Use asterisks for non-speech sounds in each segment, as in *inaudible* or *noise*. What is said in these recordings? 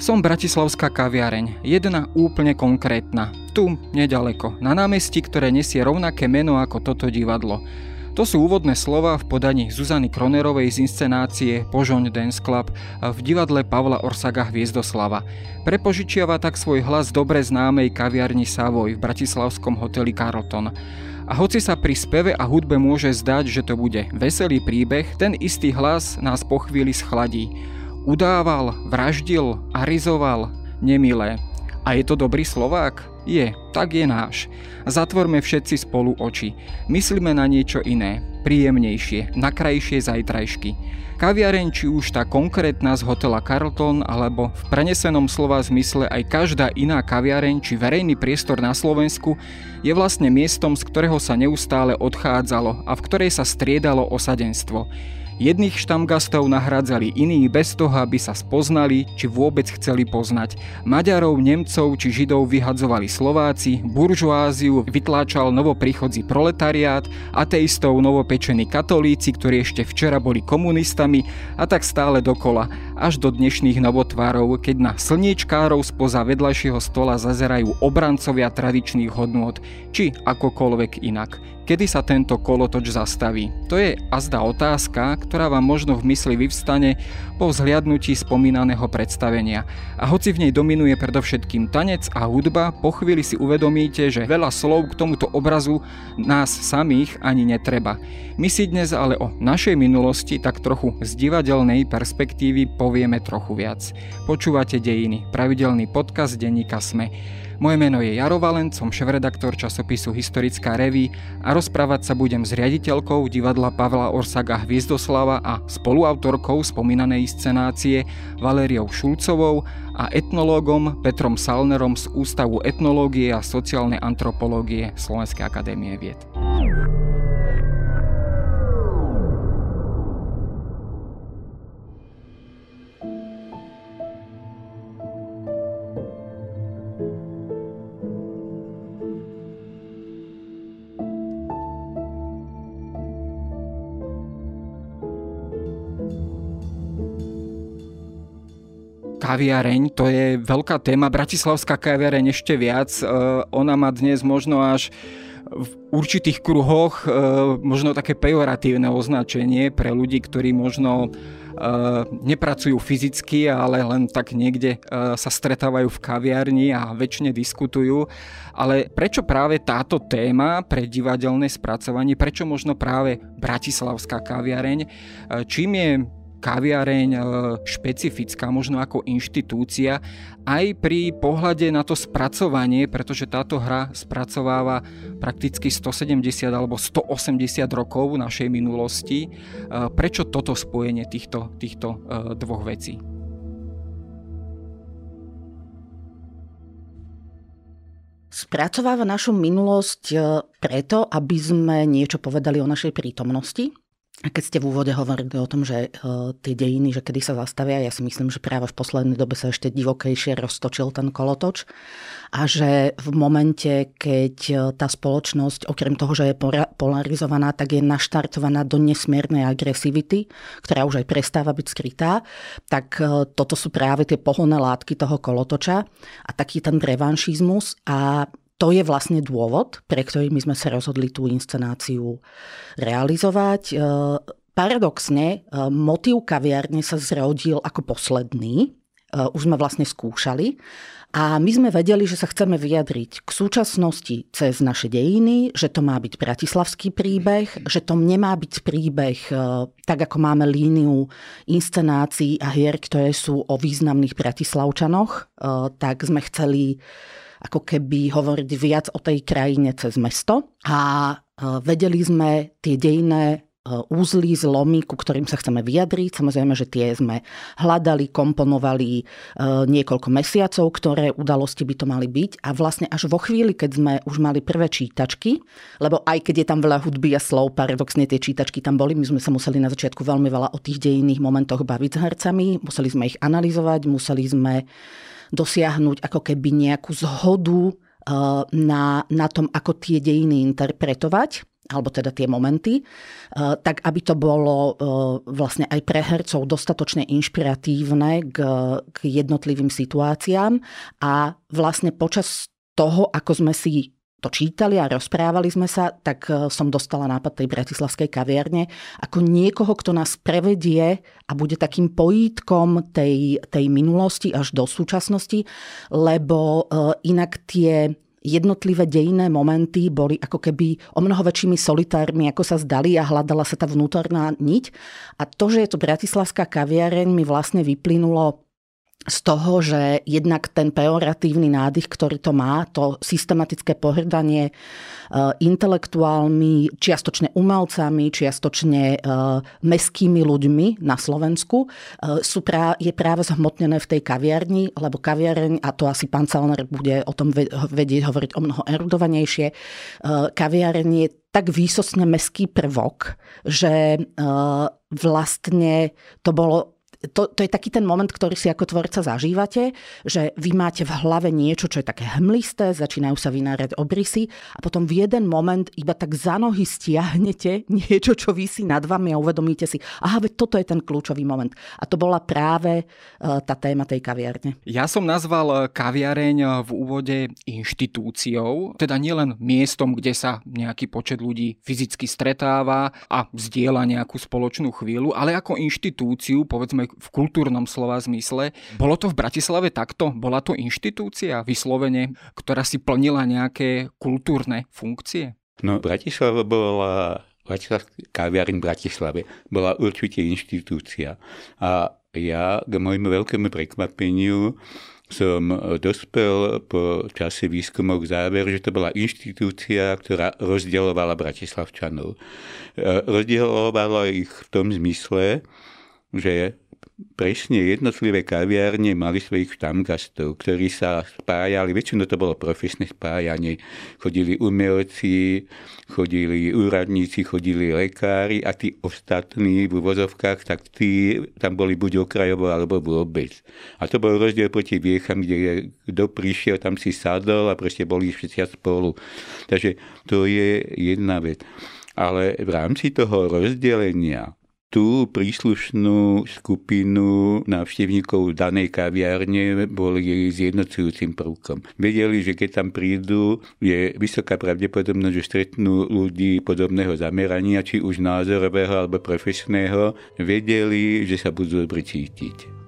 Som bratislavská kaviareň, jedna úplne konkrétna, tu nedaleko, na námestí, ktoré nesie rovnaké meno ako toto divadlo. To sú úvodné slova v podaní Zuzany Kronerovej z inscenácie Požoň Dance Club v divadle Pavla Orsaga Hviezdoslava. Prepožičiava tak svoj hlas dobre známej kaviarni Savoy v bratislavskom hoteli Carlton. A hoci sa pri speve a hudbe môže zdať, že to bude veselý príbeh, ten istý hlas nás po chvíli schladí. Udával, vraždil, arizoval, nemilé. A je to dobrý Slovák? Je, tak je náš. Zatvorme všetci spolu oči. Myslíme na niečo iné, príjemnejšie, na krajšie zajtrajšky. Kaviareň, či už tá konkrétna z hotela Carlton, alebo v prenesenom slova zmysle aj každá iná kaviareň či verejný priestor na Slovensku, je vlastne miestom, z ktorého sa neustále odchádzalo a v ktorej sa striedalo osadenstvo. Jedných štamgastov nahradzali iní bez toho, aby sa spoznali, či vôbec chceli poznať. Maďarov, Nemcov či Židov vyhadzovali Slováci, buržoáziu vytláčal novoprichodzí proletariát, ateistov novopečení katolíci, ktorí ešte včera boli komunistami a tak stále dokola, až do dnešných novotvárov, keď na slniečkárov spoza vedľajšieho stola zazerajú obrancovia tradičných hodnôt, či akokoľvek inak. Kedy sa tento kolotoč zastaví? To je azda otázka, ktorá vám možno v mysli vyvstane po vzhliadnutí spomínaného predstavenia. A hoci v nej dominuje predovšetkým tanec a hudba, po chvíli si uvedomíte, že veľa slov k tomuto obrazu nás samých ani netreba. My si dnes ale o našej minulosti tak trochu z divadelnej perspektívy povieme trochu viac. Počúvate Dejiny, pravidelný podcast denníka Sme. Moje meno je Jaro Valent, som šéf-redaktor časopisu Historická reví a rozprávať sa budem s riaditeľkou divadla Pavla Orsaga Hviezdoslava a spoluautorkou spomínanej scenácie Valériou Šulcovou a etnológom Petrom Salnerom z Ústavu etnológie a sociálnej antropológie Slovenskej akadémie vied. Kaviareň, to je veľká téma. Bratislavská kaviareň ešte viac. E, ona má dnes možno až v určitých kruhoch e, možno také pejoratívne označenie pre ľudí, ktorí možno e, nepracujú fyzicky, ale len tak niekde sa stretávajú v kaviarni a väčšine diskutujú. Ale prečo práve táto téma pre divadelné spracovanie, prečo možno práve Bratislavská kaviareň, čím je kaviareň e, špecifická, možno ako inštitúcia, aj pri pohľade na to spracovanie, pretože táto hra spracováva prakticky 170 alebo 180 rokov našej minulosti. E, prečo toto spojenie týchto, týchto e, dvoch vecí? Spracováva našu minulosť preto, aby sme niečo povedali o našej prítomnosti, a keď ste v úvode hovorili o tom, že uh, tie dejiny, že kedy sa zastavia, ja si myslím, že práve v poslednej dobe sa ešte divokejšie roztočil ten kolotoč. A že v momente, keď uh, tá spoločnosť, okrem toho, že je polarizovaná, tak je naštartovaná do nesmiernej agresivity, ktorá už aj prestáva byť skrytá, tak uh, toto sú práve tie pohonné látky toho kolotoča a taký ten revanšizmus a to je vlastne dôvod, pre ktorý my sme sa rozhodli tú inscenáciu realizovať. E, paradoxne, e, motív kaviarne sa zrodil ako posledný. E, už sme vlastne skúšali. A my sme vedeli, že sa chceme vyjadriť k súčasnosti cez naše dejiny, že to má byť bratislavský príbeh, že to nemá byť príbeh tak, ako máme líniu inscenácií a hier, ktoré sú o významných bratislavčanoch, tak sme chceli ako keby hovoriť viac o tej krajine cez mesto a e, vedeli sme tie dejné e, úzly, zlomy, ku ktorým sa chceme vyjadriť. Samozrejme, že tie sme hľadali, komponovali e, niekoľko mesiacov, ktoré udalosti by to mali byť. A vlastne až vo chvíli, keď sme už mali prvé čítačky, lebo aj keď je tam veľa hudby a slov, paradoxne tie čítačky tam boli, my sme sa museli na začiatku veľmi veľa o tých dejinných momentoch baviť s hercami, museli sme ich analyzovať, museli sme dosiahnuť ako keby nejakú zhodu eh, na, na tom, ako tie dejiny interpretovať. alebo teda tie momenty, tak aby to bolo vlastne aj pre hercov dostatočne inšpiratívne k, k jednotlivým situáciám a vlastne počas toho, ako sme si to čítali a rozprávali sme sa, tak e, som dostala nápad tej bratislavskej kaviarne ako niekoho, kto nás prevedie a bude takým pojítkom tej, tej minulosti až do súčasnosti, lebo e, inak tie jednotlivé dejinné momenty boli ako keby o mnoho väčšími solitármi, ako sa zdali a hľadala sa tá vnútorná niť. A to, že je to bratislavská kaviareň, mi vlastne vyplynulo z toho, že jednak ten pejoratívny nádych, ktorý to má, to systematické pohrdanie e, intelektuálmi, čiastočne umelcami, čiastočne e, meskými ľuďmi na Slovensku, e, sú prá- je práve zhmotnené v tej kaviarni, lebo kaviareň, a to asi pán Salner bude o tom vedieť hovoriť o mnoho erudovanejšie, kaviareň je tak výsostne meský prvok, že vlastne to bolo to, to je taký ten moment, ktorý si ako tvorca zažívate, že vy máte v hlave niečo, čo je také hmlisté, začínajú sa vynárať obrysy a potom v jeden moment iba tak za nohy stiahnete *laughs* niečo, čo vysí nad vami a uvedomíte si, aha, veď toto je ten kľúčový moment. A to bola práve uh, tá téma tej kaviarne. Ja som nazval e, kaviareň e, v úvode inštitúciou, teda nielen miestom, kde sa nejaký počet ľudí fyzicky stretáva a zdieľa nejakú spoločnú chvíľu, ale ako inštitúciu, povedzme v kultúrnom slova zmysle. Bolo to v Bratislave takto? Bola to inštitúcia vyslovene, ktorá si plnila nejaké kultúrne funkcie? No, Bratislava bola kaviareň v Bratislave bola určite inštitúcia. A ja k môjmu veľkému prekvapeniu som dospel po čase výskumov k záveru, že to bola inštitúcia, ktorá rozdielovala Bratislavčanov. E, rozdielovala ich v tom zmysle, že presne jednotlivé kaviárne mali svojich štamgastov, ktorí sa spájali, väčšinou to bolo profesné spájanie. Chodili umelci, chodili úradníci, chodili lekári a tí ostatní v uvozovkách, tak tí tam boli buď okrajovo alebo vôbec. A to bol rozdiel proti viecham, kde kto prišiel, tam si sadol a proste boli všetci spolu. Takže to je jedna vec. Ale v rámci toho rozdelenia tú príslušnú skupinu návštevníkov danej kaviárne boli zjednocujúcim prvkom. Vedeli, že keď tam prídu, je vysoká pravdepodobnosť, že stretnú ľudí podobného zamerania, či už názorového alebo profesného. Vedeli, že sa budú dobre cítiť.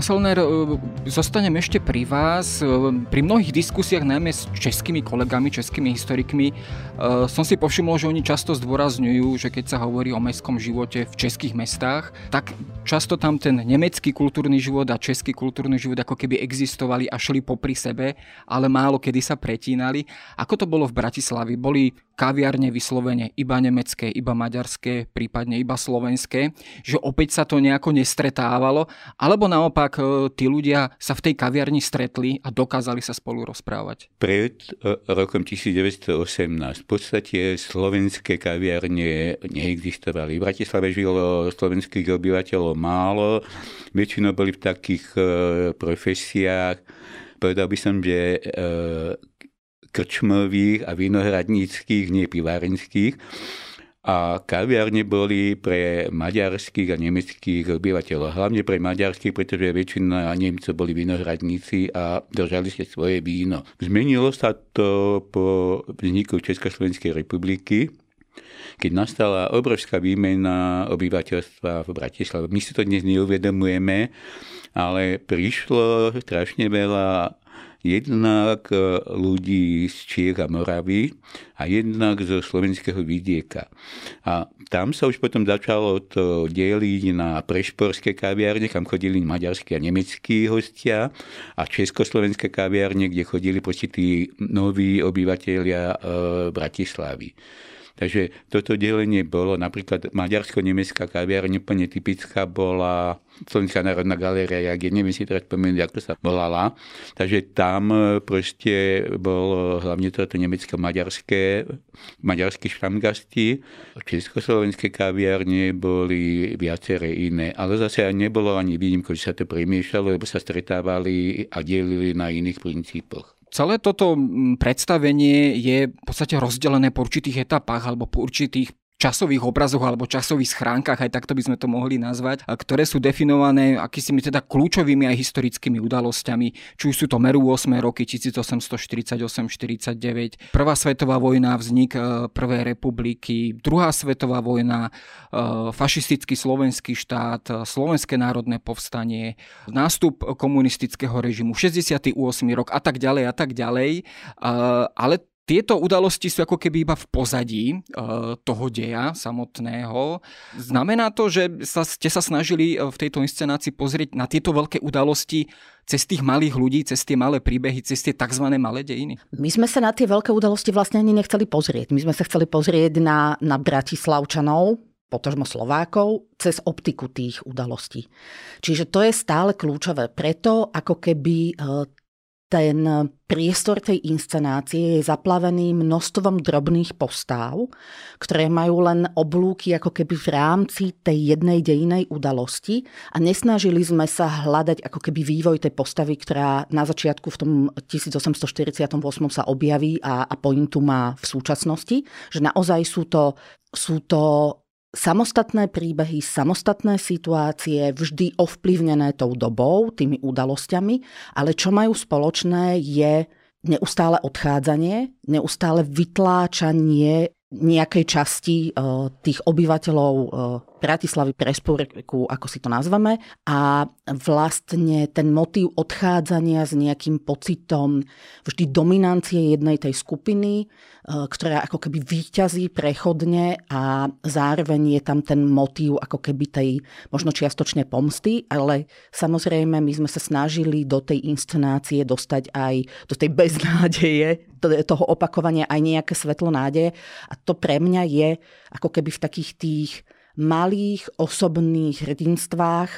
Pán e, zostanem ešte pri vás. E, pri mnohých diskusiách, najmä s českými kolegami, českými historikmi, e, som si povšimol, že oni často zdôrazňujú, že keď sa hovorí o mestskom živote v českých mestách, tak často tam ten nemecký kultúrny život a český kultúrny život ako keby existovali a šli popri sebe, ale málo kedy sa pretínali. Ako to bolo v Bratislavi? Boli kaviarne vyslovene iba nemecké, iba maďarské, prípadne iba slovenské, že opäť sa to nejako nestretávalo, alebo naopak e, tí ľudia sa v tej kaviarni stretli a dokázali sa spolu rozprávať? Pred e, rokom 1918 v podstate slovenské kaviarne neexistovali. V Bratislave žilo slovenských obyvateľov málo, väčšinou boli v takých e, profesiách, povedal by som, že krčmových a vinohradníckých, nie pivárenských. A kaviarne boli pre maďarských a nemeckých obyvateľov. Hlavne pre maďarských, pretože väčšina Nemcov boli vinohradníci a držali si svoje víno. Zmenilo sa to po vzniku Československej republiky, keď nastala obrovská výmena obyvateľstva v Bratislave. My si to dnes neuvedomujeme, ale prišlo strašne veľa jednak e, ľudí z Čiech a Moravy a jednak zo slovenského vidieka. A tam sa už potom začalo to deliť na prešporské kaviárne, kam chodili maďarskí a nemeckí hostia a československé kaviárne, kde chodili počty tí noví obyvateľia e, Bratislavy. Takže toto delenie bolo, napríklad maďarsko-nemecká kaviareň úplne typická bola Slovenská národná galéria, jak je, neviem si teraz spomenúť, ako sa volala. Takže tam proste bol hlavne toto nemecko-maďarské, maďarské štamgasti. Československé kaviarne boli viaceré iné, ale zase nebolo ani výnimko, že sa to premiešalo, lebo sa stretávali a delili na iných princípoch. Celé toto predstavenie je v podstate rozdelené po určitých etapách alebo po určitých časových obrazoch alebo časových schránkach, aj takto by sme to mohli nazvať, ktoré sú definované akýsimi teda kľúčovými aj historickými udalosťami, či už sú to Meru 8 roky 1848-49, Prvá svetová vojna, vznik e, Prvej republiky, Druhá svetová vojna, e, fašistický slovenský štát, e, Slovenské národné povstanie, nástup komunistického režimu, 68. rok a tak ďalej a tak ďalej. Ale tieto udalosti sú ako keby iba v pozadí e, toho deja samotného. Znamená to, že sa, ste sa snažili e, v tejto inscenácii pozrieť na tieto veľké udalosti cez tých malých ľudí, cez tie malé príbehy, cez tie tzv. malé dejiny? My sme sa na tie veľké udalosti vlastne ani nechceli pozrieť. My sme sa chceli pozrieť na, na Bratislavčanov, potožmo Slovákov, cez optiku tých udalostí. Čiže to je stále kľúčové. Preto ako keby e, ten priestor tej inscenácie je zaplavený množstvom drobných postáv, ktoré majú len oblúky ako keby v rámci tej jednej dejinej udalosti a nesnažili sme sa hľadať ako keby vývoj tej postavy, ktorá na začiatku v tom 1848 sa objaví a, a pointu má v súčasnosti, že naozaj sú to, sú to samostatné príbehy, samostatné situácie, vždy ovplyvnené tou dobou, tými udalosťami, ale čo majú spoločné je neustále odchádzanie, neustále vytláčanie nejakej časti uh, tých obyvateľov uh, Bratislavy, Prespúrku, ako si to nazveme. A vlastne ten motív odchádzania s nejakým pocitom vždy dominancie jednej tej skupiny, uh, ktorá ako keby výťazí prechodne a zároveň je tam ten motív ako keby tej možno čiastočne pomsty, ale samozrejme my sme sa snažili do tej inscenácie dostať aj do tej beznádeje, toho opakovania aj nejaké svetlo nádeje. A to pre mňa je ako keby v takých tých malých osobných hrdinstvách,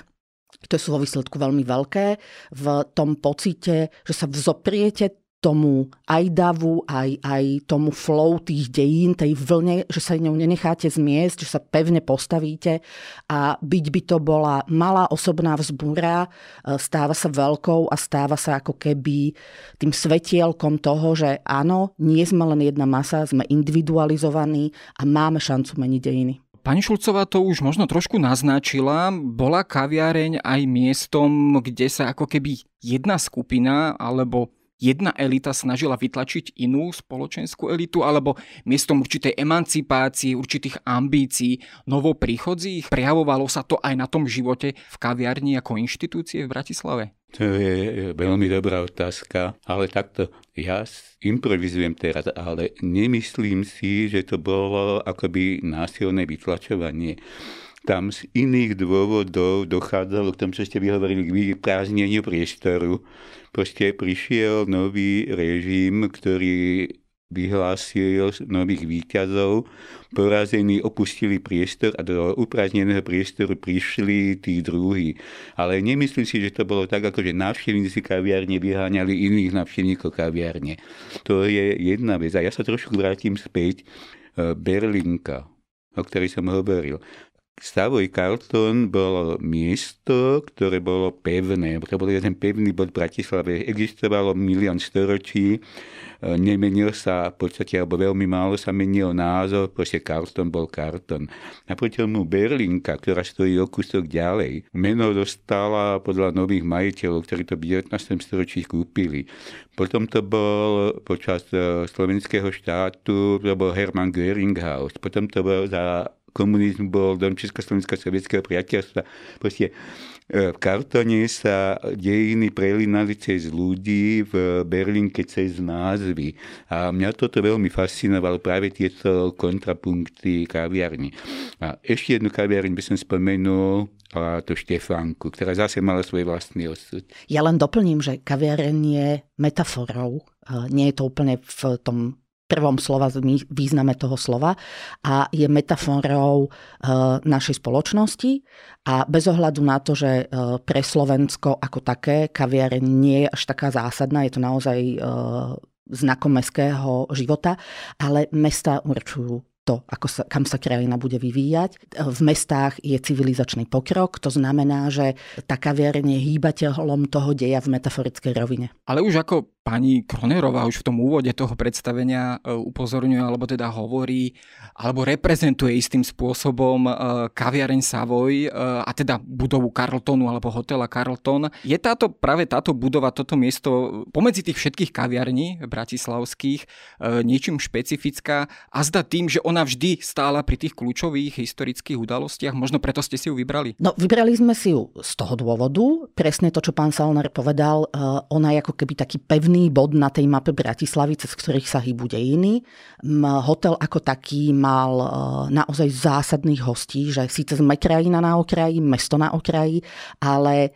to sú vo výsledku veľmi veľké, v tom pocite, že sa vzopriete tomu aj davu, aj, aj tomu flow tých dejín, tej vlne, že sa ňou nenecháte zmiesť, že sa pevne postavíte a byť by to bola malá osobná vzbúra, e, stáva sa veľkou a stáva sa ako keby tým svetielkom toho, že áno, nie sme len jedna masa, sme individualizovaní a máme šancu meniť dejiny. Pani Šulcová to už možno trošku naznačila. Bola kaviareň aj miestom, kde sa ako keby jedna skupina alebo jedna elita snažila vytlačiť inú spoločenskú elitu, alebo miestom určitej emancipácie, určitých ambícií novopríchodzích? Prejavovalo sa to aj na tom živote v kaviarni ako inštitúcie v Bratislave? To je veľmi dobrá otázka, ale takto ja improvizujem teraz, ale nemyslím si, že to bolo akoby násilné vytlačovanie tam z iných dôvodov dochádzalo k tomu, čo ste vyhovorili, k vyprázdneniu priestoru. Proste prišiel nový režim, ktorý vyhlásil nových výťazov, porazení opustili priestor a do uprázdneného priestoru prišli tí druhí. Ale nemyslím si, že to bolo tak, ako že návštevníci kaviárne vyháňali iných návštevníkov kaviárne. To je jedna vec. A ja sa trošku vrátim späť. E, Berlinka, o ktorej som hovoril. Savoy Carlton bolo miesto, ktoré bolo pevné. To bol jeden pevný bod v Bratislave. Existovalo milión storočí, e, nemenil sa v podstate, alebo veľmi málo sa menil názov, proste Carlton bol Carlton. Naproti tomu Berlinka, ktorá stojí o kúsok ďalej, meno dostala podľa nových majiteľov, ktorí to v 19. storočí kúpili. Potom to bol počas e, slovenského štátu, to bol Hermann Göringhaus. Potom to bol za komunizmu bol dom Československého sovietského priateľstva. Proste e, v kartone sa dejiny prelinali cez ľudí, v Berlínke cez názvy. A mňa toto veľmi fascinovalo, práve tieto kontrapunkty kaviarni. A ešte jednu kaviarni by som spomenul, a to Štefánku, ktorá zase mala svoj vlastný osud. Ja len doplním, že kaviareň je metaforou. Nie je to úplne v tom prvom slova význame toho slova a je metaforou našej spoločnosti. A bez ohľadu na to, že pre Slovensko ako také kaviareň nie je až taká zásadná, je to naozaj znakom mestského života, ale mesta určujú to, ako sa, kam sa krajina bude vyvíjať. V mestách je civilizačný pokrok, to znamená, že tá kaviareň je hýbateľom toho deja v metaforickej rovine. Ale už ako pani Kronerová už v tom úvode toho predstavenia e, upozorňuje, alebo teda hovorí, alebo reprezentuje istým spôsobom e, kaviareň Savoy e, a teda budovu Carltonu alebo hotela Carlton. Je táto, práve táto budova, toto miesto pomedzi tých všetkých kaviarní bratislavských niečím špecifická a zda tým, že ona vždy stála pri tých kľúčových historických udalostiach, možno preto ste si ju vybrali? No, vybrali sme si ju z toho dôvodu, presne to, čo pán Salner povedal, ona je ako keby taký pevný bod na tej mape Bratislavy, cez ktorých sa hýbu dejiny. Hotel ako taký mal e, naozaj zásadných hostí, že síce sme krajina na okraji, mesto na okraji, ale e,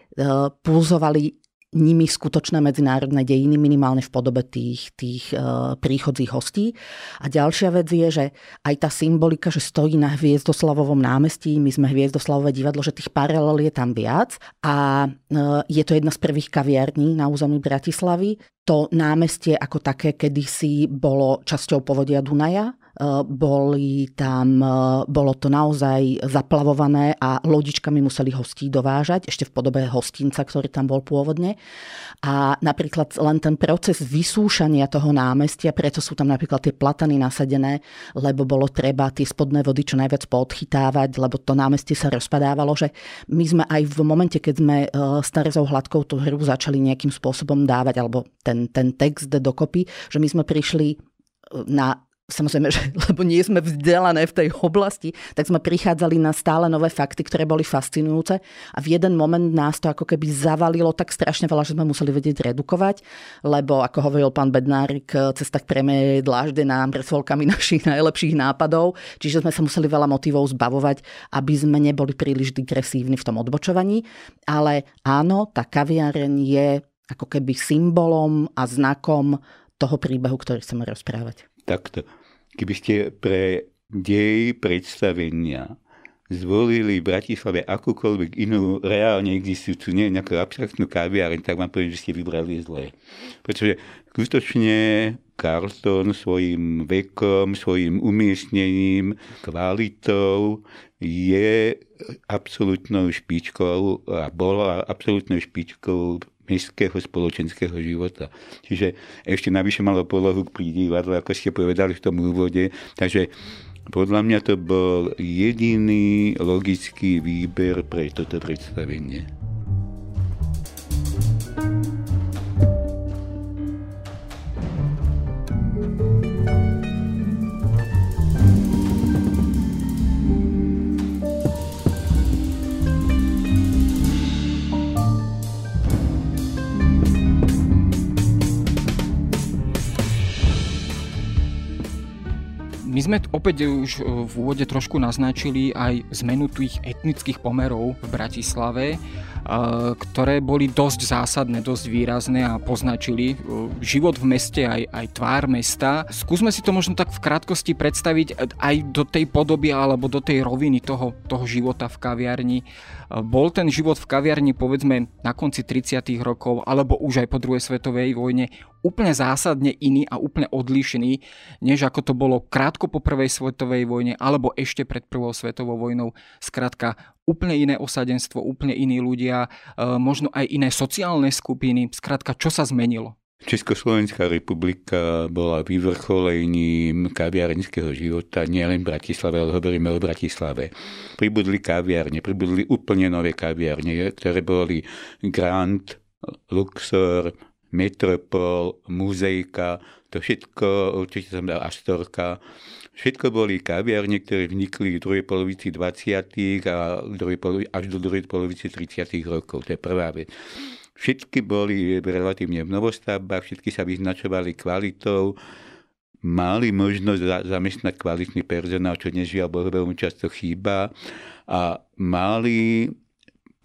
pulzovali nimi skutočné medzinárodné dejiny, minimálne v podobe tých, tých uh, príchodzích hostí. A ďalšia vec je, že aj tá symbolika, že stojí na Hviezdoslavovom námestí, my sme Hviezdoslavové divadlo, že tých paralel je tam viac a uh, je to jedna z prvých kaviarní na území Bratislavy. To námestie ako také kedysi bolo časťou povodia Dunaja, boli tam, bolo to naozaj zaplavované a lodičkami museli hostí dovážať, ešte v podobe hostinca, ktorý tam bol pôvodne. A napríklad len ten proces vysúšania toho námestia, preto sú tam napríklad tie platany nasadené, lebo bolo treba tie spodné vody čo najviac podchytávať, lebo to námestie sa rozpadávalo, že my sme aj v momente, keď sme e, s Terezou Hladkou tú hru začali nejakým spôsobom dávať, alebo ten, ten text dokopy, že my sme prišli na samozrejme, že, *laughs* lebo nie sme vzdelané v tej oblasti, tak sme prichádzali na stále nové fakty, ktoré boli fascinujúce a v jeden moment nás to ako keby zavalilo tak strašne veľa, že sme museli vedieť redukovať, lebo ako hovoril pán Bednárik, cesta k preme dlážde nám presvolkami *laughs* našich najlepších nápadov, čiže sme sa museli veľa motivov zbavovať, aby sme neboli príliš digresívni v tom odbočovaní, ale áno, tá kaviareň je ako keby symbolom a znakom toho príbehu, ktorý chceme rozprávať takto. Keby ste pre dej predstavenia zvolili v Bratislave akúkoľvek inú reálne existujúcu, nie nejakú abstraktnú kaviareň, tak vám poviem, že ste vybrali zle. Pretože skutočne Carlton svojim vekom, svojim umiestnením, kvalitou je absolútnou špičkou a bola absolútnou špičkou mestského spoločenského života. Čiže ešte navyše malo polohu pri divadle, ako ste povedali v tom úvode. Takže podľa mňa to bol jediný logický výber pre toto predstavenie. Sme opäť už e, v úvode trošku naznačili aj zmenu tých etnických pomerov v Bratislave, ktoré boli dosť zásadné, dosť výrazné a poznačili e, život v meste, aj, aj tvár mesta. Skúsme si to možno tak v krátkosti predstaviť aj do tej podoby alebo do tej roviny toho, toho života v kaviarni. Bol ten život v kaviarni povedzme na konci 30. rokov alebo už aj po druhej svetovej vojne úplne zásadne iný a úplne odlišný, než ako to bolo krátko po prvej svetovej vojne alebo ešte pred prvou svetovou vojnou. Skrátka úplne iné osadenstvo, úplne iní ľudia, e, možno aj iné sociálne skupiny. Skrátka, čo sa zmenilo? Československá republika bola vyvrcholením kaviarenského života nielen v Bratislave, ale hovoríme o Bratislave. Pribudli kaviarne, pribudli úplne nové kaviarne, ktoré boli Grand, Luxor, Metropol, Muzejka, to všetko, určite som dal Astorka, všetko boli kaviarne, ktoré vnikli v druhej polovici 20. a až do druhej polovici 30. rokov. To je prvá vec. Všetky boli relatívne v novostavbách, všetky sa vyznačovali kvalitou, mali možnosť zamestnať kvalitný personál, čo nežiaľ Bohu veľmi často chýba a mali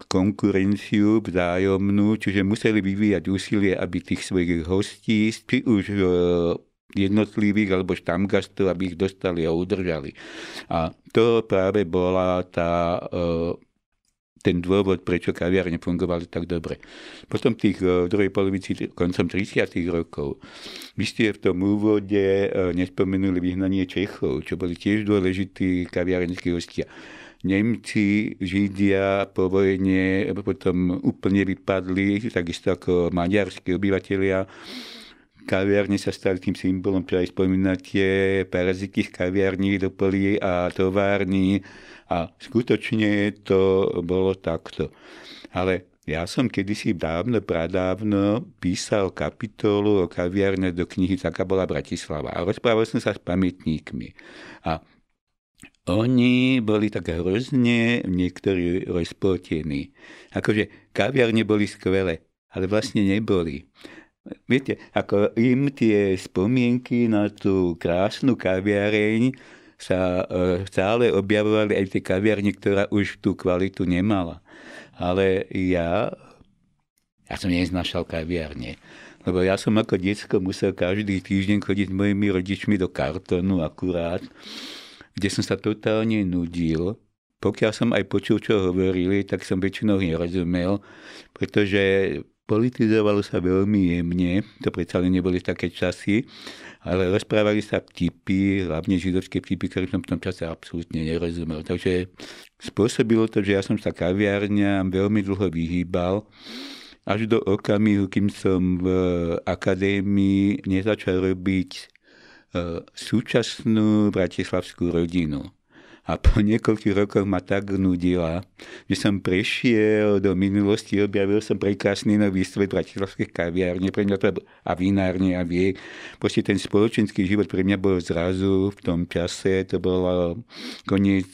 konkurenciu vzájomnú, čiže museli vyvíjať úsilie, aby tých svojich hostí, či už jednotlivých alebo štamgastov, aby ich dostali a udržali. A to práve bola tá ten dôvod, prečo kaviarne fungovali tak dobre. Potom v druhej polovici, koncom 30. rokov, vy ste v tom úvode nespomenuli vyhnanie Čechov, čo boli tiež dôležití kaviarenskí hostia. Nemci, Židia po vojne potom úplne vypadli, takisto ako maďarskí obyvateľia. Kaviarne sa stali tým symbolom, čo aj spomínate, parazity z kaviarní do polí a tovární. A skutočne to bolo takto. Ale ja som kedysi dávno, pradávno písal kapitolu o kaviarne do knihy Taká bola Bratislava. A rozprával som sa s pamätníkmi. A oni boli tak hrozne niektorí rozpotení. Akože kaviarne boli skvelé, ale vlastne neboli. Viete, ako im tie spomienky na tú krásnu kaviareň sa e, stále objavovali aj tie kaviarne, ktorá už tú kvalitu nemala. Ale ja, ja som neznašal kaviarne. Lebo ja som ako detsko musel každý týždeň chodiť s mojimi rodičmi do kartonu akurát kde som sa totálne nudil. Pokiaľ som aj počul, čo hovorili, tak som väčšinou nerozumel, pretože politizovalo sa veľmi jemne, to predsa len neboli také časy, ale rozprávali sa vtipy, hlavne židovské vtipy, ktoré som v tom čase absolútne nerozumel. Takže spôsobilo to, že ja som sa kaviárňam veľmi dlho vyhýbal, až do okamihu, kým som v akadémii nezačal robiť súčasnú bratislavskú rodinu. A po niekoľkých rokoch ma tak nudila, že som prešiel do minulosti, objavil som prekrásny nový svet bratislavských kaviárne pre mňa to, a vinárne a vie. Proste ten spoločenský život pre mňa bol zrazu v tom čase, to bolo koniec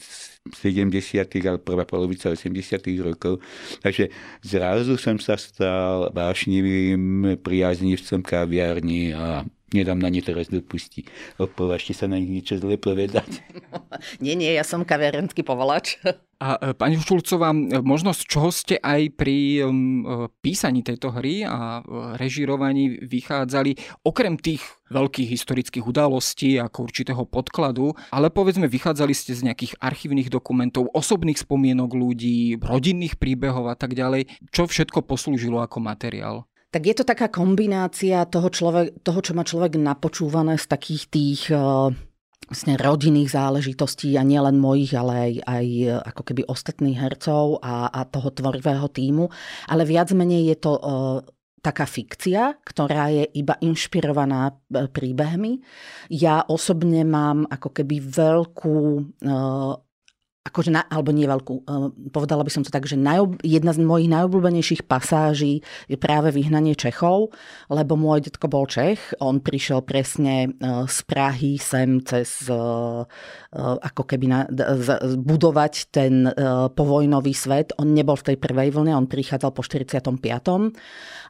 70. alebo prvá polovica 80. rokov. Takže zrazu som sa stal vášnivým priaznivcom kaviarní a nedám na ne teraz dopustiť. Opovažte sa na nich niečo zle povedať. *laughs* nie, nie, ja som kaviarenský povolač. A e, pani Šulcová, možno z čoho ste aj pri e, písaní tejto hry a e, režirovaní vychádzali, okrem tých veľkých historických udalostí ako určitého podkladu, ale povedzme vychádzali ste z nejakých archívnych dokumentov, osobných spomienok ľudí, rodinných príbehov a tak ďalej. Čo všetko poslúžilo ako materiál? Tak je to taká kombinácia toho, človek, toho čo má človek napočúvané z takých tých uh, vlastne rodinných záležitostí a nielen mojich, ale aj, aj eh, ako keby ostatných hercov a, a toho tvorivého týmu. Ale viac menej je to uh, taká fikcia, ktorá je iba inšpirovaná príbehmi. Ja osobne mám ako keby veľkú uh, akože na, alebo nie veľkú, uh, povedala by som to tak, že najob, jedna z mojich najobľúbenejších pasáží je práve vyhnanie Čechov, lebo môj detko bol Čech, on prišiel presne uh, z Prahy sem cez uh, ako keby na, budovať ten povojnový svet. On nebol v tej prvej vlne, on prichádzal po 45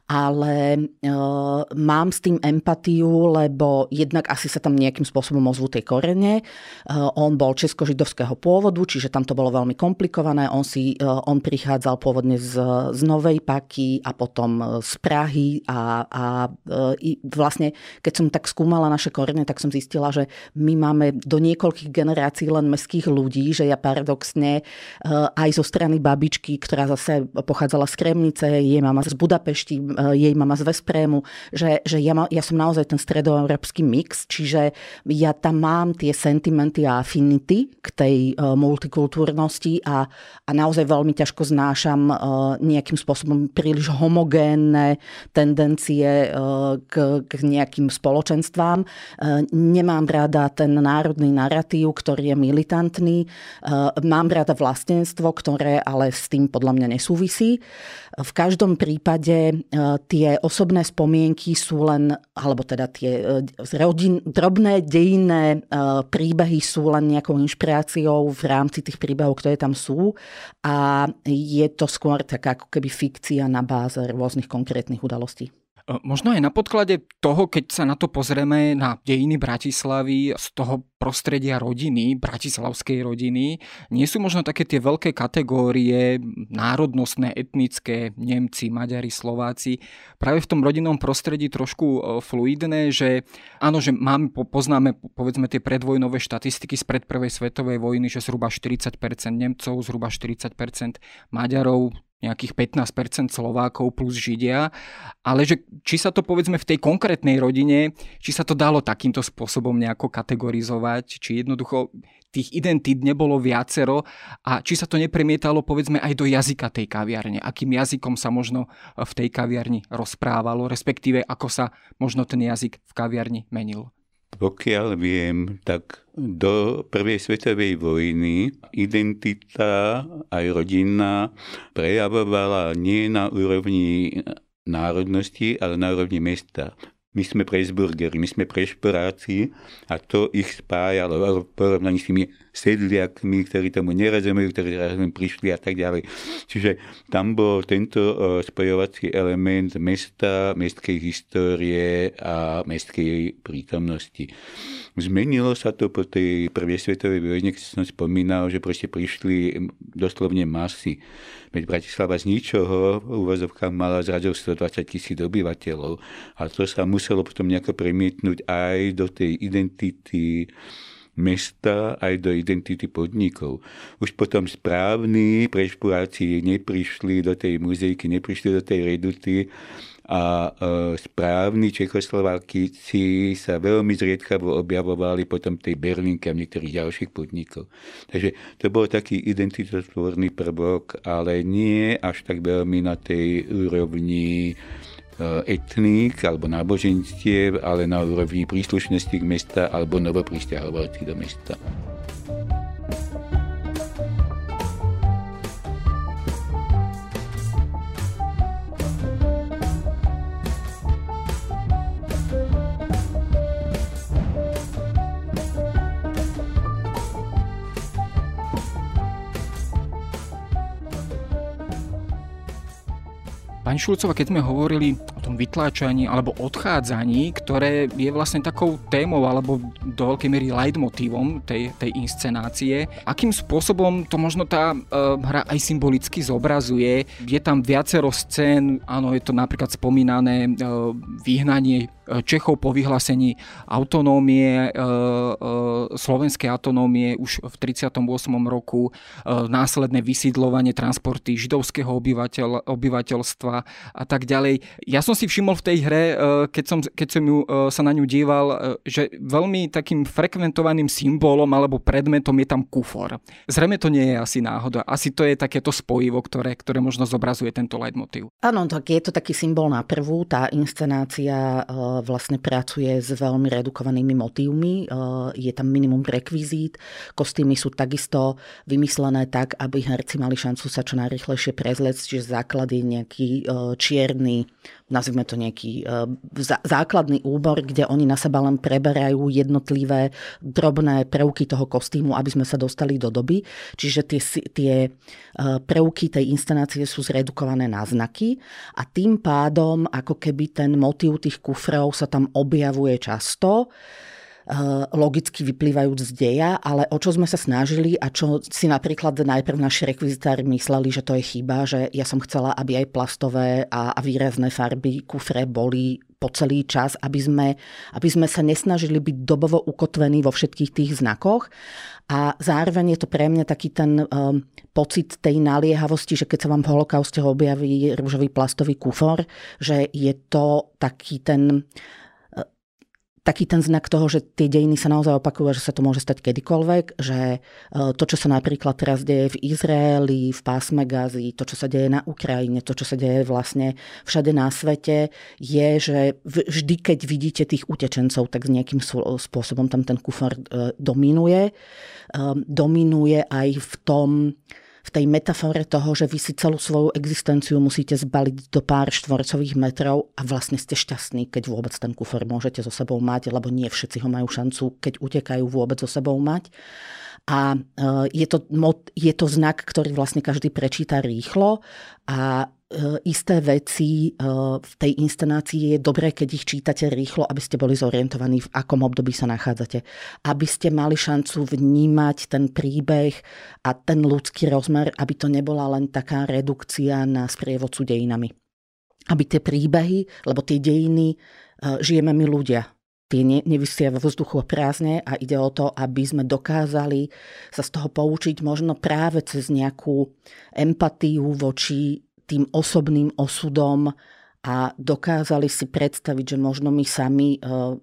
ale uh, mám s tým empatiu, lebo jednak asi sa tam nejakým spôsobom ozvú tie korene. Uh, on bol česko-židovského pôvodu, čiže tam to bolo veľmi komplikované. On, si, uh, on prichádzal pôvodne z, z Novej Paky a potom z Prahy a, a i vlastne, keď som tak skúmala naše korene, tak som zistila, že my máme do niekoľkých generácií len mestských ľudí, že ja paradoxne aj zo strany babičky, ktorá zase pochádzala z Kremnice, je mama z Budapešti, jej mama z Vesprému, že, že ja, ma, ja som naozaj ten stredoeurópsky mix, čiže ja tam mám tie sentimenty a affinity k tej uh, multikultúrnosti a, a naozaj veľmi ťažko znášam uh, nejakým spôsobom príliš homogénne tendencie k, k nejakým spoločenstvám. Nemám rada ten národný narratív, ktorý je militantný. Mám rada vlastenstvo, ktoré ale s tým podľa mňa nesúvisí. V každom prípade tie osobné spomienky sú len, alebo teda tie e, rodin, drobné dejinné e, príbehy sú len nejakou inšpiráciou v rámci tých príbehov, ktoré tam sú a je to skôr taká ako keby fikcia na báze rôznych konkrétnych udalostí. Možno aj na podklade toho, keď sa na to pozrieme na dejiny Bratislavy z toho prostredia rodiny, bratislavskej rodiny, nie sú možno také tie veľké kategórie národnostné, etnické, Nemci, Maďari, Slováci, práve v tom rodinnom prostredí trošku e, fluidné, že áno, že máme, poznáme povedzme tie predvojnové štatistiky z pred prvej svetovej vojny, že zhruba 40% Nemcov, zhruba 40% Maďarov, nejakých 15% Slovákov plus Židia, ale že či sa to povedzme v tej konkrétnej rodine, či sa to dalo takýmto spôsobom nejako kategorizovať, či jednoducho tých identít nebolo viacero a či sa to nepremietalo povedzme aj do jazyka tej kaviarne, akým jazykom sa možno v tej kaviarni rozprávalo, respektíve ako sa možno ten jazyk v kaviarni menil. Pokiaľ viem, tak do prvej svetovej vojny identita aj rodina prejavovala nie na úrovni národnosti, ale na úrovni mesta. My sme Presburgeri, my sme Prešporáci a to ich spájalo v porovnaní s tými sedliakmi, ktorí tomu nerozumujú, ktorí razem prišli a tak ďalej. Čiže tam bol tento spojovací element mesta, mestskej histórie a mestskej prítomnosti. Zmenilo sa to po tej prvej svetovej vojne, keď som spomínal, že proste prišli doslovne masy. Veď Bratislava z ničoho v mala zrazu 120 tisíc obyvateľov a to sa muselo potom nejako premietnúť aj do tej identity mesta, aj do identity podnikov. Už potom správni prešpuráci neprišli do tej muzejky, neprišli do tej reduty a e, správni Čekoslovákici sa veľmi zriedkavo objavovali potom tej Berlínke a niektorých ďalších podnikov. Takže to bol taký identitotvorný prvok, ale nie až tak veľmi na tej úrovni etník alebo náboženstiev, ale na úrovni príslušnosti k mesta alebo novopristiahovalci do mesta. Šulcova, keď sme hovorili tom vytláčaní alebo odchádzaní, ktoré je vlastne takou témou alebo do veľkej miery leitmotívom tej, tej inscenácie, akým spôsobom to možno tá e, hra aj symbolicky zobrazuje. Je tam viacero scén, áno, je to napríklad spomínané e, vyhnanie Čechov po vyhlásení autonómie, e, e, slovenskej autonómie už v 38. roku, e, následné vysídlovanie, transporty židovského obyvateľ, obyvateľstva a tak ďalej. Ja som si všimol v tej hre, keď som, keď som ju, sa na ňu díval, že veľmi takým frekventovaným symbolom alebo predmetom je tam kufor. Zrejme to nie je asi náhoda. Asi to je takéto spojivo, ktoré, ktoré možno zobrazuje tento leitmotiv. Áno, tak je to taký symbol na prvú. Tá inscenácia vlastne pracuje s veľmi redukovanými motívmi. Eh, je tam minimum rekvizít. Kostýmy sú takisto vymyslené tak, aby herci mali šancu sa čo najrychlejšie prezliecť, čiže základ je nejaký eh, čierny, nazvime to nejaký eh, základný úbor, kde oni na seba len preberajú jednotlivé drobné prvky toho kostýmu, aby sme sa dostali do doby. Čiže tie, tie prvky tej inscenácie sú zredukované na znaky a tým pádom ako keby ten motív tých kufrov sa tam objavuje často logicky vyplývajúc z deja, ale o čo sme sa snažili a čo si napríklad najprv naši rekvizitári mysleli, že to je chyba, že ja som chcela, aby aj plastové a, a výrazné farby kufre boli po celý čas, aby sme, aby sme sa nesnažili byť dobovo ukotvení vo všetkých tých znakoch. A zároveň je to pre mňa taký ten um, pocit tej naliehavosti, že keď sa vám v holokauste objaví rúžový plastový kufor, že je to taký ten taký ten znak toho, že tie dejiny sa naozaj opakujú, že sa to môže stať kedykoľvek, že e, to, čo sa napríklad teraz deje v Izraeli, v pásme Gazy, to, čo sa deje na Ukrajine, to, čo sa deje vlastne všade na svete, je, že vždy, keď vidíte tých utečencov, tak nejakým spôsobom tam ten kufor e, dominuje. E, dominuje aj v tom, v tej metafore toho, že vy si celú svoju existenciu musíte zbaliť do pár štvorcových metrov a vlastne ste šťastní, keď vôbec ten kufor môžete so sebou mať, lebo nie všetci ho majú šancu, keď utekajú vôbec so sebou mať. A je to, je to znak, ktorý vlastne každý prečíta rýchlo a E, isté veci e, v tej inscenácii je dobré, keď ich čítate rýchlo, aby ste boli zorientovaní, v akom období sa nachádzate. Aby ste mali šancu vnímať ten príbeh a ten ľudský rozmer, aby to nebola len taká redukcia na sprievodcu dejinami. Aby tie príbehy, lebo tie dejiny e, žijeme my ľudia, tie ne, nevysia vo vzduchu prázdne a ide o to, aby sme dokázali sa z toho poučiť možno práve cez nejakú empatiu voči tým osobným osudom a dokázali si predstaviť, že možno my sami e,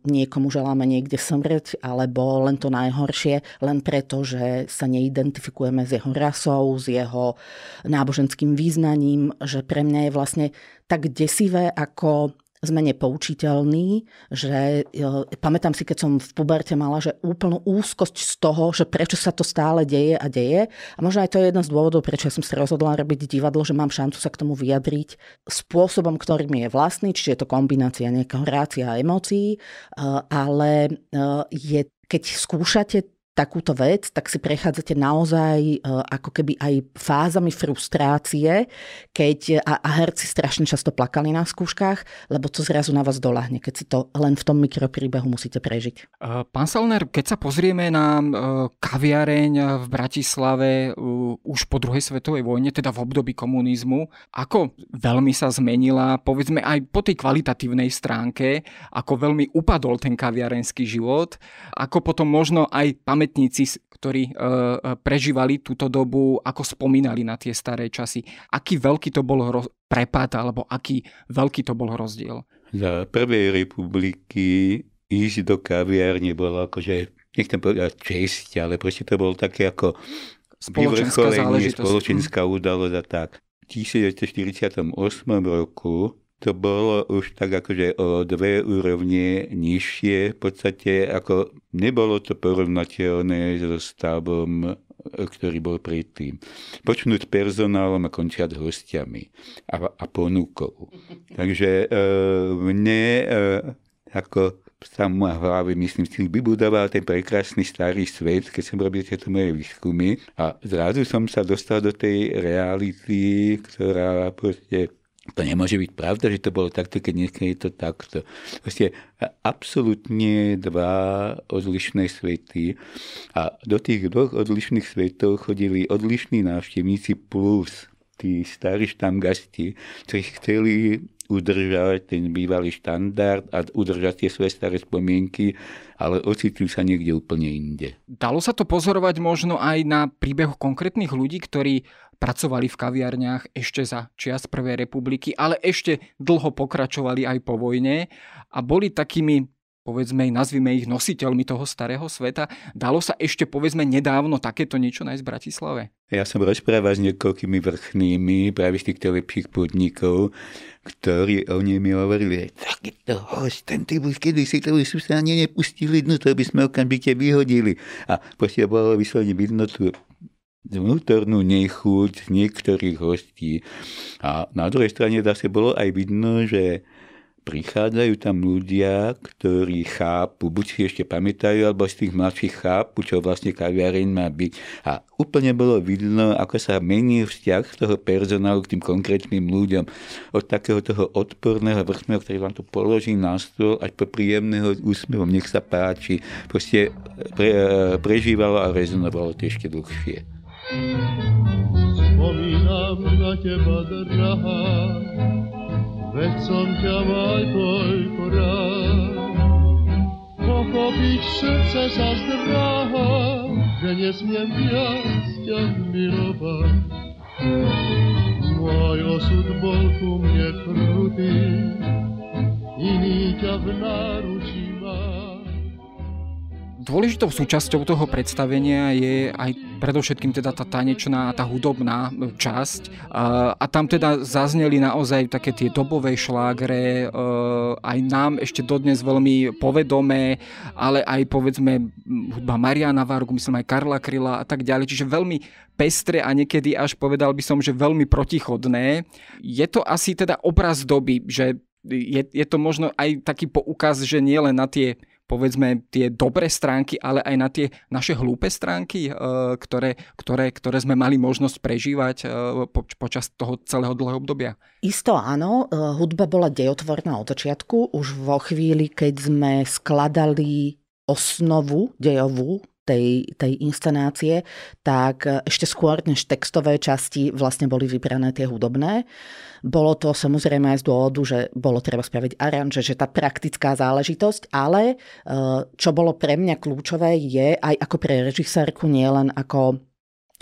niekomu želáme niekde smrť, alebo len to najhoršie, len preto, že sa neidentifikujeme s jeho rasou, s jeho náboženským význaním, že pre mňa je vlastne tak desivé, ako sme nepoučiteľní, že e, pamätám si, keď som v puberte mala, že úplnú úzkosť z toho, že prečo sa to stále deje a deje. A možno aj to je jeden z dôvodov, prečo ja som sa rozhodla robiť divadlo, že mám šancu sa k tomu vyjadriť spôsobom, ktorý mi je vlastný, čiže je to kombinácia nejakého rácia a emócií, e, ale e, je, keď skúšate takúto vec, tak si prechádzate naozaj e, ako keby aj fázami frustrácie, keď a, a herci strašne často plakali na skúškach, lebo to zrazu na vás dolahne, keď si to len v tom mikropríbehu musíte prežiť. E, pán Salner, keď sa pozrieme na e, kaviareň v Bratislave už po druhej svetovej vojne, teda v období komunizmu, ako veľmi sa zmenila, povedzme aj po tej kvalitatívnej stránke, ako veľmi upadol ten kaviarenský život, ako potom možno aj pamäť pamätníci, ktorí e, e, prežívali túto dobu, ako spomínali na tie staré časy. Aký veľký to bol roz- prepad, alebo aký veľký to bol rozdiel? Za prvej republiky ísť do kaviárne bolo akože, nechcem povedať česť, ale proste to bolo také ako spoločenská záležitosť. spoločenská udalosť a tak. V 1948 roku to bolo už tak akože o dve úrovne nižšie. V podstate ako nebolo to porovnateľné so stavom ktorý bol predtým. Počnúť personálom a končiať hostiami a, a ponukou. *laughs* Takže e, mne e, ako sa v hlave, myslím si, vybudoval ten prekrásny starý svet, keď som robil tieto moje výskumy a zrazu som sa dostal do tej reality, ktorá proste to nemôže byť pravda, že to bolo takto, keď dnes je to takto. Proste absolútne dva odlišné svety a do tých dvoch odlišných svetov chodili odlišní návštevníci plus tí starí štamgasti, ktorí chceli udržať ten bývalý štandard a udržať tie svoje staré spomienky, ale ocitli sa niekde úplne inde. Dalo sa to pozorovať možno aj na príbehu konkrétnych ľudí, ktorí pracovali v kaviarniach ešte za čias Prvej republiky, ale ešte dlho pokračovali aj po vojne a boli takými povedzme, nazvime ich nositeľmi toho starého sveta. Dalo sa ešte, povedzme, nedávno takéto niečo nájsť v Bratislave? Ja som rozprával s niekoľkými vrchnými práve z týchto lepších podnikov, ktorí o nej mi hovorili, takýto host, ten typus, kedy si to už sa ani nepustili, no to by sme okamžite vyhodili. A proste bolo vyslovene vidno tú vnútornú nechuť niektorých hostí. A na druhej strane zase bolo aj vidno, že prichádzajú tam ľudia, ktorí chápu, buď si ešte pamätajú, alebo z tých mladších chápu, čo vlastne kaviareň má byť. A úplne bolo vidno, ako sa mení vzťah toho personálu k tým konkrétnym ľuďom. Od takého toho odporného vrchného, ktorý vám to položí na stôl, až po príjemného úsmevom, nech sa páči. Proste pre, prežívalo a rezonovalo to ešte dlhšie. Spomínam na teba, drahá, veď som ťa mal toľko rád. Pochopiť srdce sa zdráha, že nesmiem viac ťa milovať. Môj osud bol ku mne krutý, iný ťa v náručí Dôležitou súčasťou toho predstavenia je aj predovšetkým teda tá tanečná, tá hudobná časť a, tam teda zazneli naozaj také tie dobové šlágre, e, aj nám ešte dodnes veľmi povedomé, ale aj povedzme hudba Mariana Vargu, myslím aj Karla Kryla a tak ďalej, čiže veľmi pestre a niekedy až povedal by som, že veľmi protichodné. Je to asi teda obraz doby, že je, je to možno aj taký poukaz, že nie len na tie povedzme tie dobré stránky, ale aj na tie naše hlúpe stránky, ktoré, ktoré, ktoré sme mali možnosť prežívať počas toho celého dlhého obdobia? Isto áno, hudba bola dejotvorná od začiatku. Už vo chvíli, keď sme skladali osnovu dejovú tej, tej inscenácie, tak ešte skôr než textové časti vlastne boli vybrané tie hudobné. Bolo to samozrejme aj z dôvodu, že bolo treba spraviť aranže, že tá praktická záležitosť, ale e, čo bolo pre mňa kľúčové je aj ako pre režisérku, nielen ako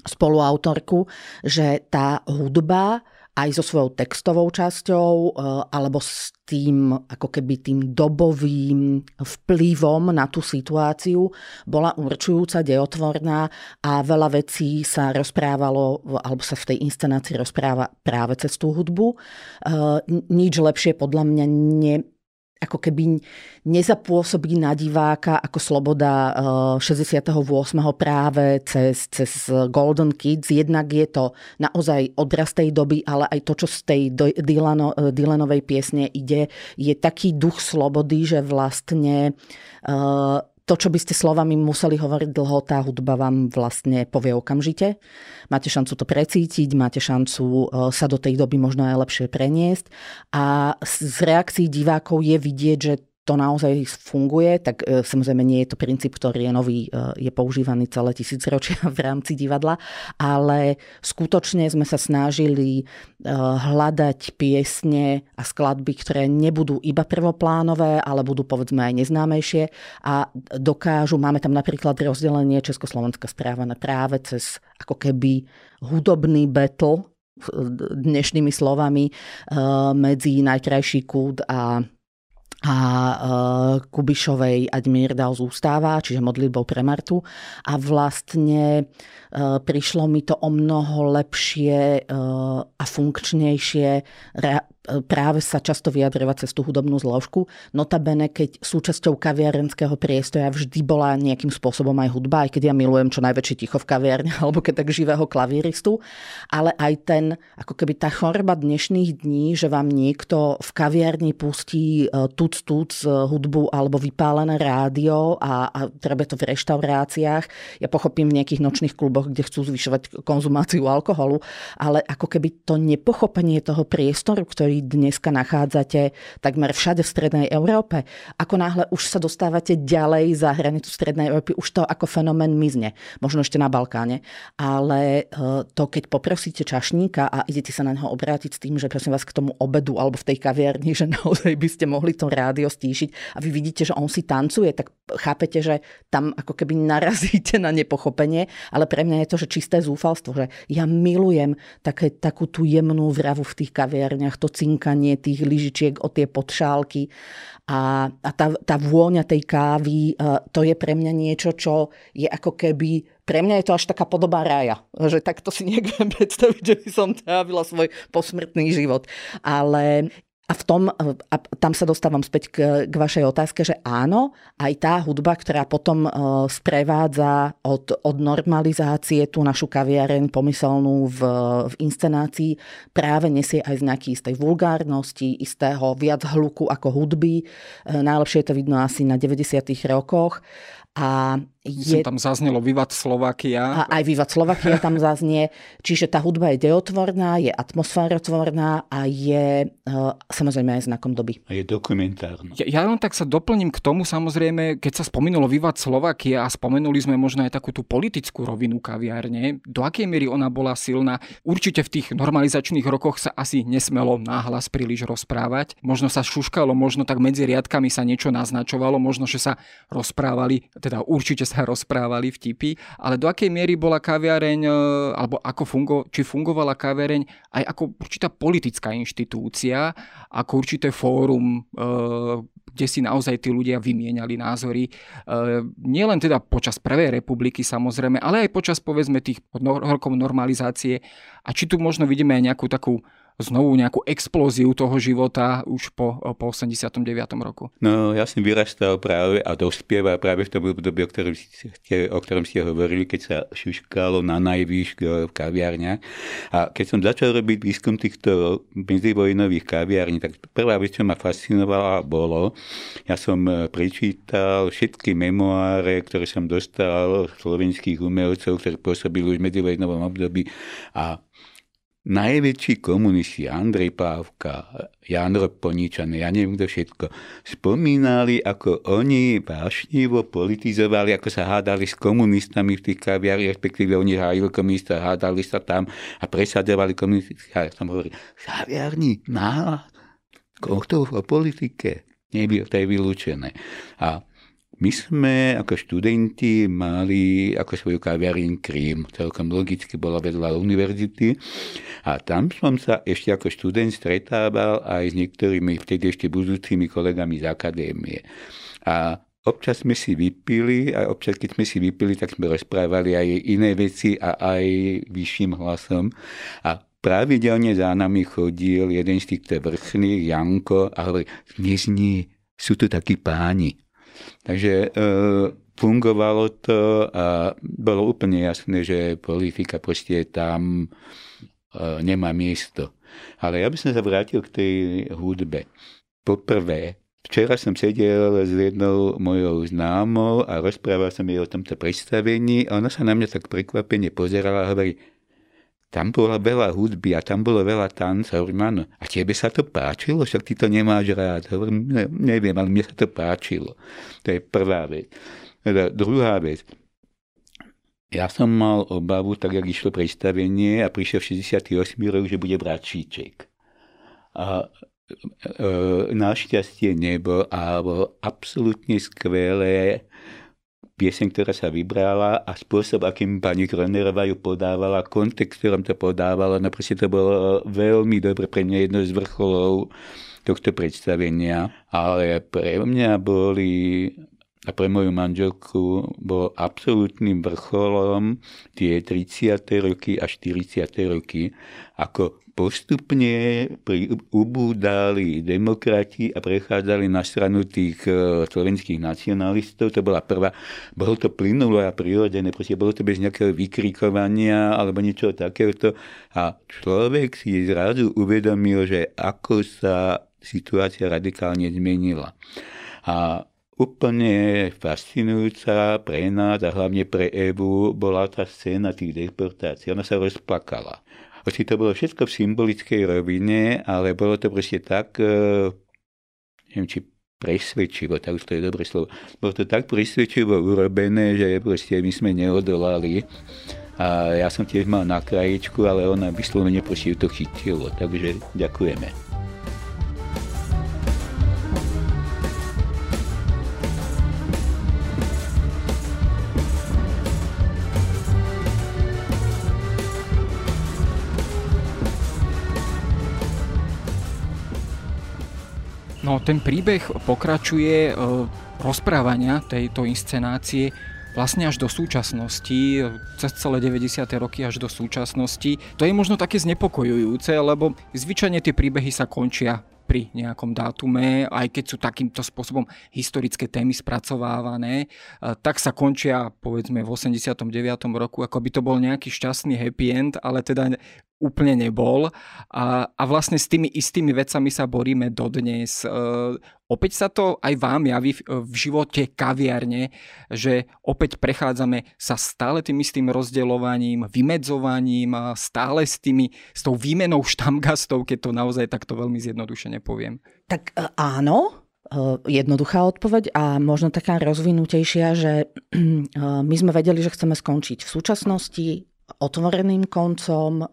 spoluautorku, že tá hudba aj so svojou textovou časťou eh, alebo s tým ako keby tým dobovým vplyvom na tú situáciu bola určujúca, dejotvorná a veľa vecí sa rozprávalo alebo sa v tej inscenácii rozpráva práve cez tú hudbu. Eh, nič lepšie podľa mňa ne, ako keby nezapôsobí na diváka ako sloboda 68. Eh, práve cez, cez Golden Kids. Jednak je to naozaj odraz tej doby, ale aj to, čo z tej Dylano, Dylanovej piesne ide, je taký duch slobody, že vlastne uh, to, čo by ste slovami museli hovoriť dlho, tá hudba vám vlastne povie okamžite. Máte šancu to precítiť, máte šancu e, sa do tej doby možno aj lepšie preniesť. A z reakcií divákov je vidieť, že to naozaj funguje, tak e, samozrejme nie je to princíp, ktorý je nový, e, je používaný celé tisícročia *laughs* v rámci divadla, ale skutočne sme sa snažili e, hľadať piesne a skladby, ktoré nebudú iba prvoplánové, ale budú povedzme aj neznámejšie a dokážu, máme tam napríklad rozdelenie Československá správa na práve cez ako keby hudobný battle dnešnými slovami medzi najkrajší kút a a uh, Kubišovej ať mier dal zústáva, čiže modlitbou pre Martu. A vlastne uh, prišlo mi to o mnoho lepšie uh, a funkčnejšie práve sa často vyjadrovať cez tú hudobnú zložku. Notabene, keď súčasťou kaviarenského priestoja vždy bola nejakým spôsobom aj hudba, aj keď ja milujem čo najväčšie ticho v kaviarne, *laughs* alebo keď tak živého klavíristu, ale aj ten, ako keby tá choroba dnešných dní, že vám niekto v kaviarni pustí e, tuc tuc e, hudbu alebo vypálené rádio a, a treba to v reštauráciách. Ja pochopím v nejakých nočných kluboch, kde chcú zvyšovať konzumáciu alkoholu, ale ako keby to nepochopenie toho priestoru, ktorý ktorý dneska nachádzate takmer všade v Strednej Európe. Ako náhle už sa dostávate ďalej za hranicu Strednej Európy, už to ako fenomén mizne. Možno ešte na Balkáne. Ale e, to, keď poprosíte čašníka a idete sa na neho obrátiť s tým, že prosím vás k tomu obedu alebo v tej kaviarni, *laughs* že naozaj by ste mohli to rádio stíšiť a vy vidíte, že on si tancuje, tak chápete, že tam ako keby narazíte na nepochopenie, ale pre mňa je to, že čisté zúfalstvo, že ja milujem také, takú tú jemnú vravu v tých kaviarniach, to cinkanie tých lyžičiek o tie podšálky a, a tá, tá vôňa tej kávy, e, to je pre mňa niečo, čo je ako keby pre mňa je to až taká podoba rája, že takto si *laughs* neviem predstaviť, že by som trávila svoj posmrtný život. Ale a v tom, a tam sa dostávam späť k, k vašej otázke, že áno, aj tá hudba, ktorá potom uh, sprevádza od, od normalizácie tú našu kaviareň pomyselnú v, v inscenácii, práve nesie aj znaky istej vulgárnosti, istého viac hluku ako hudby. Uh, najlepšie je to vidno asi na 90. rokoch. A je... Som tam zaznelo Vivat Slovakia. A aj Vivat Slovakia tam zaznie. Čiže tá hudba je deotvorná, je atmosférotvorná a je uh, samozrejme aj znakom doby. A je dokumentárna. Ja, ja len tak sa doplním k tomu samozrejme, keď sa spomenulo Vivat Slovakia a spomenuli sme možno aj takú tú politickú rovinu kaviárne, do akej miery ona bola silná. Určite v tých normalizačných rokoch sa asi nesmelo náhlas príliš rozprávať. Možno sa šuškalo, možno tak medzi riadkami sa niečo naznačovalo, možno, že sa rozprávali teda určite sa rozprávali vtipy, ale do akej miery bola kaviareň, e, alebo ako fungo, či fungovala kaviareň aj ako určitá politická inštitúcia, ako určité fórum, e, kde si naozaj tí ľudia vymieniali názory. E, nielen teda počas Prvej republiky samozrejme, ale aj počas povedzme tých rokov normalizácie. A či tu možno vidíme aj nejakú takú znovu nejakú explóziu toho života už po, po 89. roku? No, ja som vyrastal práve a dospieval práve v tom období, o ktorom ste, o ktorom ste hovorili, keď sa šuškalo na najvýš v kaviarniach. A keď som začal robiť výskum týchto medzivojnových kaviarní, tak prvá vec, čo ma fascinovala, bolo, ja som e, prečítal všetky memoáre, ktoré som dostal slovenských umelcov, ktorí pôsobili už v medzivojnovom období a najväčší komunisti, Andrej Pávka, Jan Poničan, ja neviem kto všetko, spomínali, ako oni vášnivo politizovali, ako sa hádali s komunistami v tých kaviari, respektíve oni hájili komunista, hádali sa tam a presadzovali komunistické. Ja som hovoril, kaviarni, náhľad, kto o politike, nebyl, to je vylúčené. A my sme ako študenti mali ako svoju kaviarín Krím. Celkom logicky bola vedľa univerzity. A tam som sa ešte ako študent stretával aj s niektorými vtedy ešte budúcimi kolegami z akadémie. A občas sme si vypili a občas, keď sme si vypili, tak sme rozprávali aj iné veci a aj vyšším hlasom. A pravidelne za nami chodil jeden z týchto vrchných, Janko, a hovorí, nezní, sú tu takí páni. Takže e, fungovalo to a bolo úplne jasné, že politika proste tam e, nemá miesto. Ale ja by som sa vrátil k tej hudbe. Poprvé, včera som sedel s jednou mojou známou a rozprával som jej o tomto predstavení a ona sa na mňa tak prekvapene pozerala a hovorí, tam bola veľa hudby a tam bolo veľa tanca. Hovorím, áno, a tebe sa to páčilo? Však ty to nemáš rád. Hovorím, ne, neviem, ale mne sa to páčilo. To je prvá vec. Teda druhá vec. Ja som mal obavu, tak jak išlo predstavenie a prišiel 68 rok, že bude Bračíček. A e, našťastie nebol, a bolo absolútne skvelé pieseň, ktorá sa vybrala a spôsob, akým pani Kronerová ju podávala, kontext, ktorom to podávala, no proste to bolo veľmi dobre pre mňa jedno z vrcholov tohto predstavenia, ale pre mňa boli a pre moju manželku bol absolútnym vrcholom tie 30. roky a 40. roky, ako postupne pri, ubúdali demokrati a prechádzali na stranu tých uh, slovenských nacionalistov. To bola prvá, bolo to plynulo a prirodzené, proste bolo to bez nejakého vykrikovania alebo niečo takéhoto. A človek si zrazu uvedomil, že ako sa situácia radikálne zmenila. A úplne fascinujúca pre nás a hlavne pre Evu bola tá scéna tých deportácií. Ona sa rozplakala. Hoci to bolo všetko v symbolickej rovine, ale bolo to proste tak, e, neviem, či presvedčivo, tak už to je dobré slovo, bolo to tak presvedčivo urobené, že proste my sme neodolali. A ja som tiež mal na krajičku, ale ona vyslovene proste to chytilo. Takže ďakujeme. Ten príbeh pokračuje e, rozprávania tejto inscenácie vlastne až do súčasnosti, cez celé 90. roky až do súčasnosti. To je možno také znepokojujúce, lebo zvyčajne tie príbehy sa končia pri nejakom dátume, aj keď sú takýmto spôsobom historické témy spracovávané, e, tak sa končia povedzme v 89. roku, ako by to bol nejaký šťastný happy end, ale teda úplne nebol. A, a vlastne s tými istými vecami sa boríme dodnes. E, opäť sa to aj vám javí v, v živote kaviarne, že opäť prechádzame sa stále tým istým rozdeľovaním, vymedzovaním, stále s, tými, s tou výmenou štamgastov, keď to naozaj takto veľmi zjednodušene poviem. Tak e, áno, e, jednoduchá odpoveď a možno taká rozvinutejšia, že e, my sme vedeli, že chceme skončiť v súčasnosti, otvoreným koncom.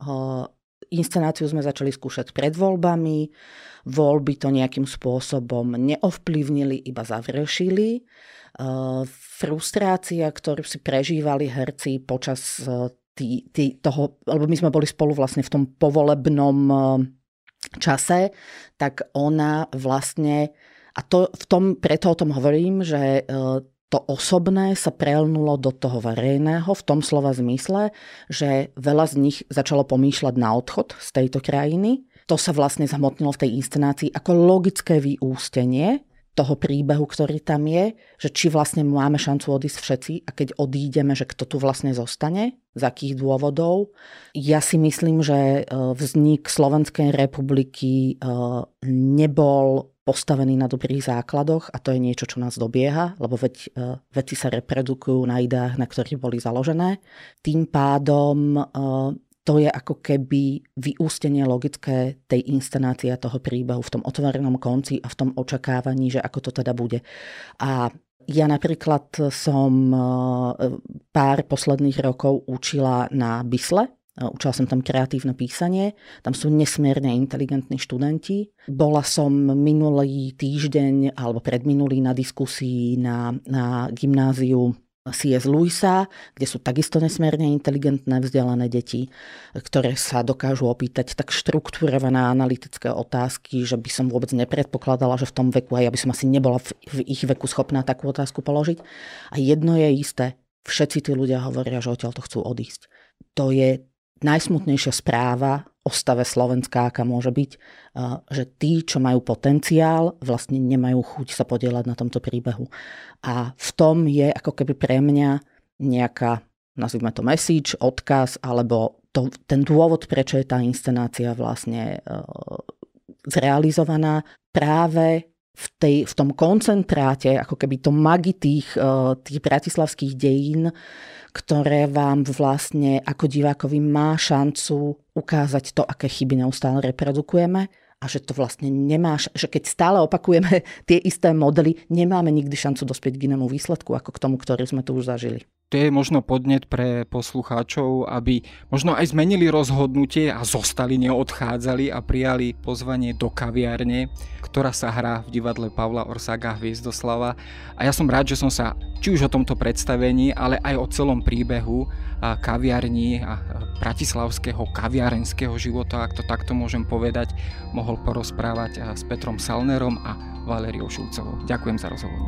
Inscenáciu sme začali skúšať pred voľbami. Voľby to nejakým spôsobom neovplyvnili, iba završili. Frustrácia, ktorú si prežívali herci počas tý, tý, toho, lebo my sme boli spolu vlastne v tom povolebnom čase, tak ona vlastne, a to v tom, preto o tom hovorím, že to osobné sa prelnulo do toho verejného v tom slova zmysle, že veľa z nich začalo pomýšľať na odchod z tejto krajiny. to sa vlastne zhmotnilo v tej inscenácii ako logické vyústenie toho príbehu, ktorý tam je, že či vlastne máme šancu odísť všetci a keď odídeme, že kto tu vlastne zostane, z akých dôvodov. Ja si myslím, že e, vznik Slovenskej republiky e, nebol postavený na dobrých základoch a to je niečo, čo nás dobieha, lebo veď e, veci sa reprodukujú na ideách, na ktorých boli založené. Tým pádom to je ako keby vyústenie logické tej inscenácie toho príbehu v tom otvorenom konci a v tom očakávaní, že ako to teda bude. A ja napríklad som e, pár posledných rokov učila na Bysle, e, Učila som tam kreatívne písanie, tam sú nesmierne inteligentní študenti. Bola som minulý týždeň alebo predminulý na diskusii na, na gymnáziu C.S. Lewisa, kde sú takisto nesmierne inteligentné, vzdelané deti, ktoré sa dokážu opýtať tak štruktúrované analytické otázky, že by som vôbec nepredpokladala, že v tom veku, aj ja by som asi nebola v, v ich veku schopná takú otázku položiť. A jedno je isté, všetci tí ľudia hovoria, že odtiaľ to chcú odísť. To je najsmutnejšia správa o stave Slovenska, aká môže byť, že tí, čo majú potenciál, vlastne nemajú chuť sa podielať na tomto príbehu. A v tom je ako keby pre mňa nejaká, nazvime to message, odkaz, alebo to, ten dôvod, prečo je tá inscenácia vlastne zrealizovaná práve v, tej, v tom koncentráte, ako keby to magi tých, tých bratislavských dejín, ktoré vám vlastne ako divákovi má šancu ukázať to, aké chyby neustále reprodukujeme a že to vlastne nemáš, že keď stále opakujeme *laughs* tie isté modely, nemáme nikdy šancu dospieť k inému výsledku ako k tomu, ktorý sme tu už zažili to je možno podnet pre poslucháčov, aby možno aj zmenili rozhodnutie a zostali, neodchádzali a prijali pozvanie do kaviárne, ktorá sa hrá v divadle Pavla Orsaga Hviezdoslava. A ja som rád, že som sa či už o tomto predstavení, ale aj o celom príbehu kaviarní a bratislavského kaviarenského života, ak to takto môžem povedať, mohol porozprávať s Petrom Salnerom a Valeriou Šulcovou. Ďakujem za rozhovor.